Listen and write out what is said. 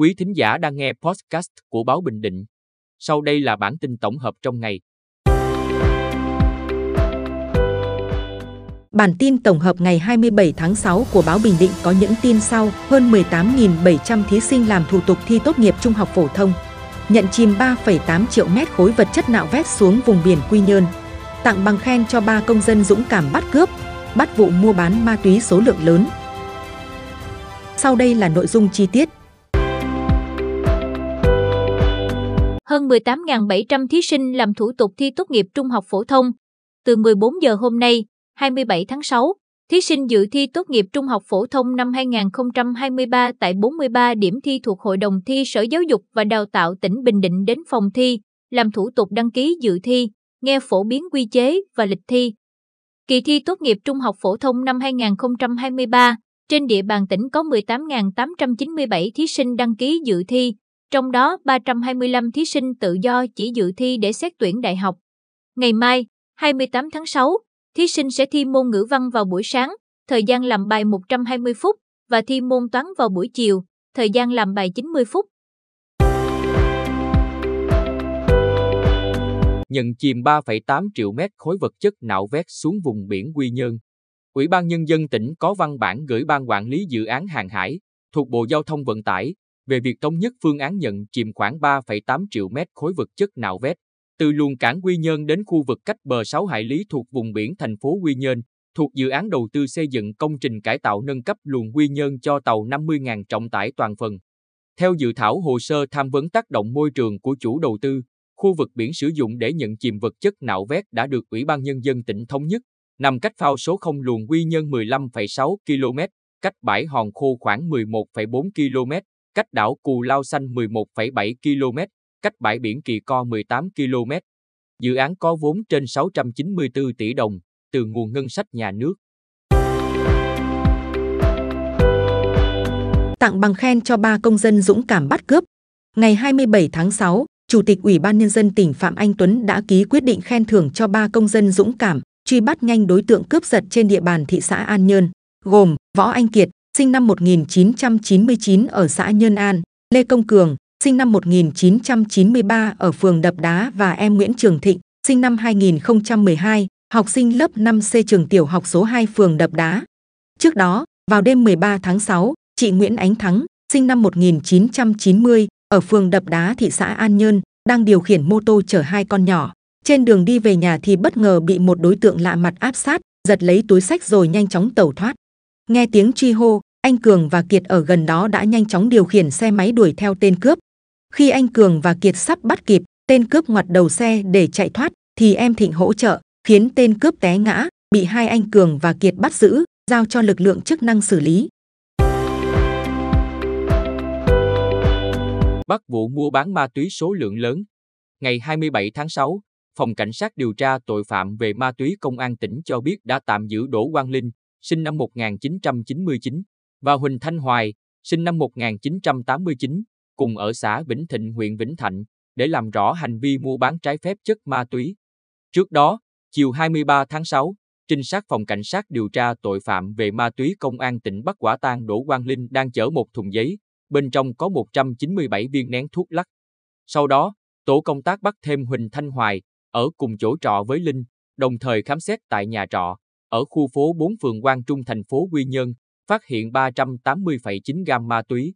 Quý thính giả đang nghe podcast của Báo Bình Định. Sau đây là bản tin tổng hợp trong ngày. Bản tin tổng hợp ngày 27 tháng 6 của Báo Bình Định có những tin sau. Hơn 18.700 thí sinh làm thủ tục thi tốt nghiệp trung học phổ thông. Nhận chìm 3,8 triệu mét khối vật chất nạo vét xuống vùng biển Quy Nhơn. Tặng bằng khen cho ba công dân dũng cảm bắt cướp, bắt vụ mua bán ma túy số lượng lớn. Sau đây là nội dung chi tiết. Hơn 18.700 thí sinh làm thủ tục thi tốt nghiệp trung học phổ thông. Từ 14 giờ hôm nay, 27 tháng 6, thí sinh dự thi tốt nghiệp trung học phổ thông năm 2023 tại 43 điểm thi thuộc Hội đồng thi Sở Giáo dục và Đào tạo tỉnh Bình Định đến phòng thi, làm thủ tục đăng ký dự thi, nghe phổ biến quy chế và lịch thi. Kỳ thi tốt nghiệp trung học phổ thông năm 2023, trên địa bàn tỉnh có 18.897 thí sinh đăng ký dự thi, trong đó 325 thí sinh tự do chỉ dự thi để xét tuyển đại học. Ngày mai, 28 tháng 6, thí sinh sẽ thi môn ngữ văn vào buổi sáng, thời gian làm bài 120 phút, và thi môn toán vào buổi chiều, thời gian làm bài 90 phút. Nhận chìm 3,8 triệu mét khối vật chất nạo vét xuống vùng biển Quy Nhơn. Ủy ban Nhân dân tỉnh có văn bản gửi Ban Quản lý Dự án Hàng hải thuộc Bộ Giao thông Vận tải về việc thống nhất phương án nhận chìm khoảng 3,8 triệu mét khối vật chất nạo vét từ luồng cảng Quy Nhơn đến khu vực cách bờ 6 hải lý thuộc vùng biển thành phố Quy Nhơn, thuộc dự án đầu tư xây dựng công trình cải tạo nâng cấp luồng Quy Nhơn cho tàu 50.000 trọng tải toàn phần. Theo dự thảo hồ sơ tham vấn tác động môi trường của chủ đầu tư, khu vực biển sử dụng để nhận chìm vật chất nạo vét đã được Ủy ban Nhân dân tỉnh thống nhất, nằm cách phao số 0 luồng Quy Nhơn 15,6 km, cách bãi Hòn Khô khoảng 11,4 km, cách đảo Cù Lao Xanh 11,7 km, cách bãi biển Kỳ Co 18 km. Dự án có vốn trên 694 tỷ đồng từ nguồn ngân sách nhà nước. Tặng bằng khen cho ba công dân dũng cảm bắt cướp. Ngày 27 tháng 6, Chủ tịch Ủy ban Nhân dân tỉnh Phạm Anh Tuấn đã ký quyết định khen thưởng cho ba công dân dũng cảm, truy bắt nhanh đối tượng cướp giật trên địa bàn thị xã An Nhơn, gồm Võ Anh Kiệt, sinh năm 1999 ở xã Nhân An, Lê Công Cường, sinh năm 1993 ở phường Đập Đá và em Nguyễn Trường Thịnh, sinh năm 2012, học sinh lớp 5C trường tiểu học số 2 phường Đập Đá. Trước đó, vào đêm 13 tháng 6, chị Nguyễn Ánh Thắng, sinh năm 1990, ở phường Đập Đá thị xã An Nhơn, đang điều khiển mô tô chở hai con nhỏ. Trên đường đi về nhà thì bất ngờ bị một đối tượng lạ mặt áp sát, giật lấy túi sách rồi nhanh chóng tẩu thoát. Nghe tiếng truy hô, anh Cường và Kiệt ở gần đó đã nhanh chóng điều khiển xe máy đuổi theo tên cướp. Khi anh Cường và Kiệt sắp bắt kịp, tên cướp ngoặt đầu xe để chạy thoát, thì em Thịnh hỗ trợ, khiến tên cướp té ngã, bị hai anh Cường và Kiệt bắt giữ, giao cho lực lượng chức năng xử lý. Bắt vụ mua bán ma túy số lượng lớn. Ngày 27 tháng 6, Phòng Cảnh sát điều tra tội phạm về ma túy Công an tỉnh cho biết đã tạm giữ Đỗ Quang Linh, sinh năm 1999, và Huỳnh Thanh Hoài, sinh năm 1989, cùng ở xã Vĩnh Thịnh huyện Vĩnh Thạnh, để làm rõ hành vi mua bán trái phép chất ma túy. Trước đó, chiều 23 tháng 6, trinh sát phòng cảnh sát điều tra tội phạm về ma túy công an tỉnh bắt quả tang Đỗ Quang Linh đang chở một thùng giấy, bên trong có 197 viên nén thuốc lắc. Sau đó, tổ công tác bắt thêm Huỳnh Thanh Hoài, ở cùng chỗ trọ với Linh, đồng thời khám xét tại nhà trọ, ở khu phố 4 phường Quang Trung thành phố Quy Nhơn, phát hiện 380,9 gam ma túy.